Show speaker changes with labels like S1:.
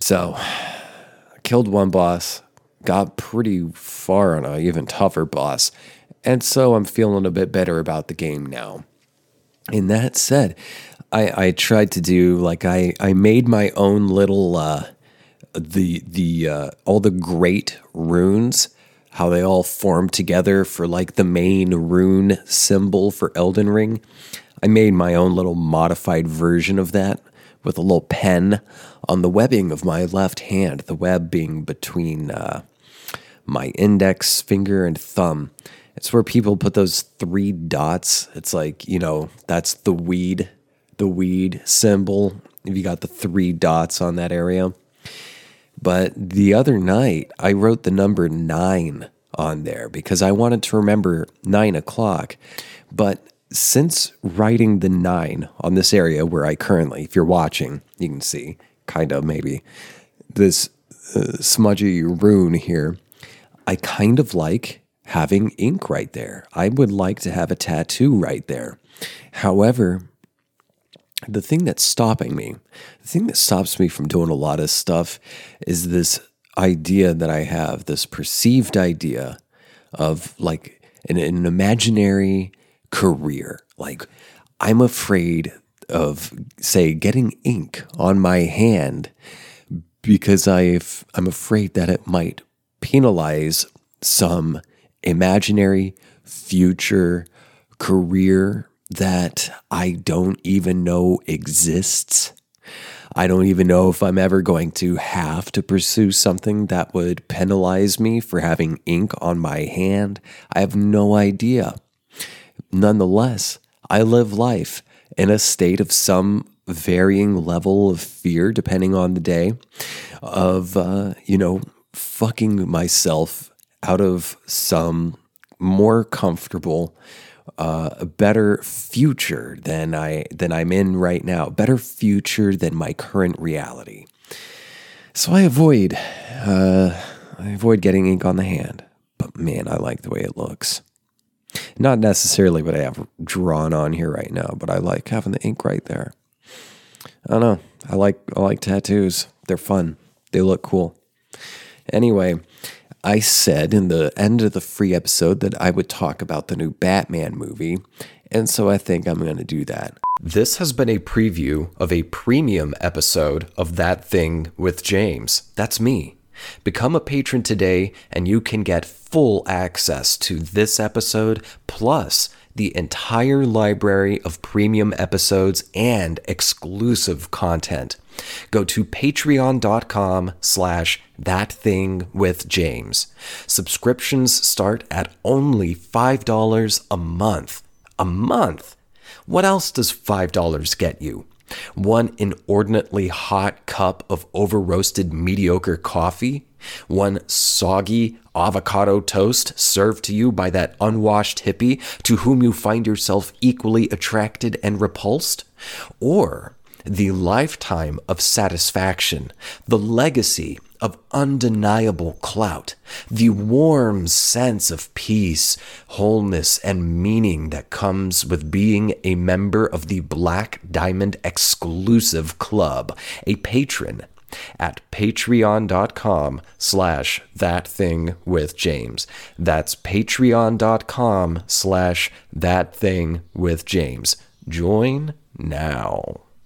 S1: So, killed one boss, got pretty far on an even tougher boss, and so I'm feeling a bit better about the game now. In that said, I, I tried to do like I, I made my own little uh, the the uh, all the great runes, how they all form together for like the main rune symbol for Elden Ring. I made my own little modified version of that with a little pen on the webbing of my left hand, the web being between uh, my index finger and thumb. It's where people put those three dots. It's like, you know, that's the weed, the weed symbol. If you got the three dots on that area. But the other night, I wrote the number nine on there because I wanted to remember nine o'clock. But since writing the nine on this area where I currently, if you're watching, you can see kind of maybe this uh, smudgy rune here, I kind of like having ink right there. I would like to have a tattoo right there. However, the thing that's stopping me, the thing that stops me from doing a lot of stuff is this idea that I have, this perceived idea of like an, an imaginary career. Like, I'm afraid of, say, getting ink on my hand because I've, I'm afraid that it might penalize some imaginary future career that I don't even know exists. I don't even know if I'm ever going to have to pursue something that would penalize me for having ink on my hand. I have no idea. Nonetheless, I live life in a state of some varying level of fear, depending on the day, of, uh, you know, fucking myself out of some more comfortable, uh, better future than I than I'm in right now, better future than my current reality. So I avoid uh, I avoid getting ink on the hand, but man, I like the way it looks. Not necessarily what I have drawn on here right now, but I like having the ink right there. I don't know. I like I like tattoos. They're fun. They look cool. Anyway, I said in the end of the free episode that I would talk about the new Batman movie, and so I think I'm going to do that.
S2: This has been a preview of a premium episode of That Thing with James. That's me. Become a patron today, and you can get full access to this episode plus the entire library of premium episodes and exclusive content. Go to patreon.com slash that thing with James. Subscriptions start at only $5 a month. A month? What else does $5 get you? One inordinately hot cup of over roasted mediocre coffee? One soggy avocado toast served to you by that unwashed hippie to whom you find yourself equally attracted and repulsed? Or the lifetime of satisfaction, the legacy of undeniable clout, the warm sense of peace, wholeness, and meaning that comes with being a member of the Black Diamond exclusive club, a patron at patreon.com slash that thing with James. That's patreon.com slash that thing with James. Join now.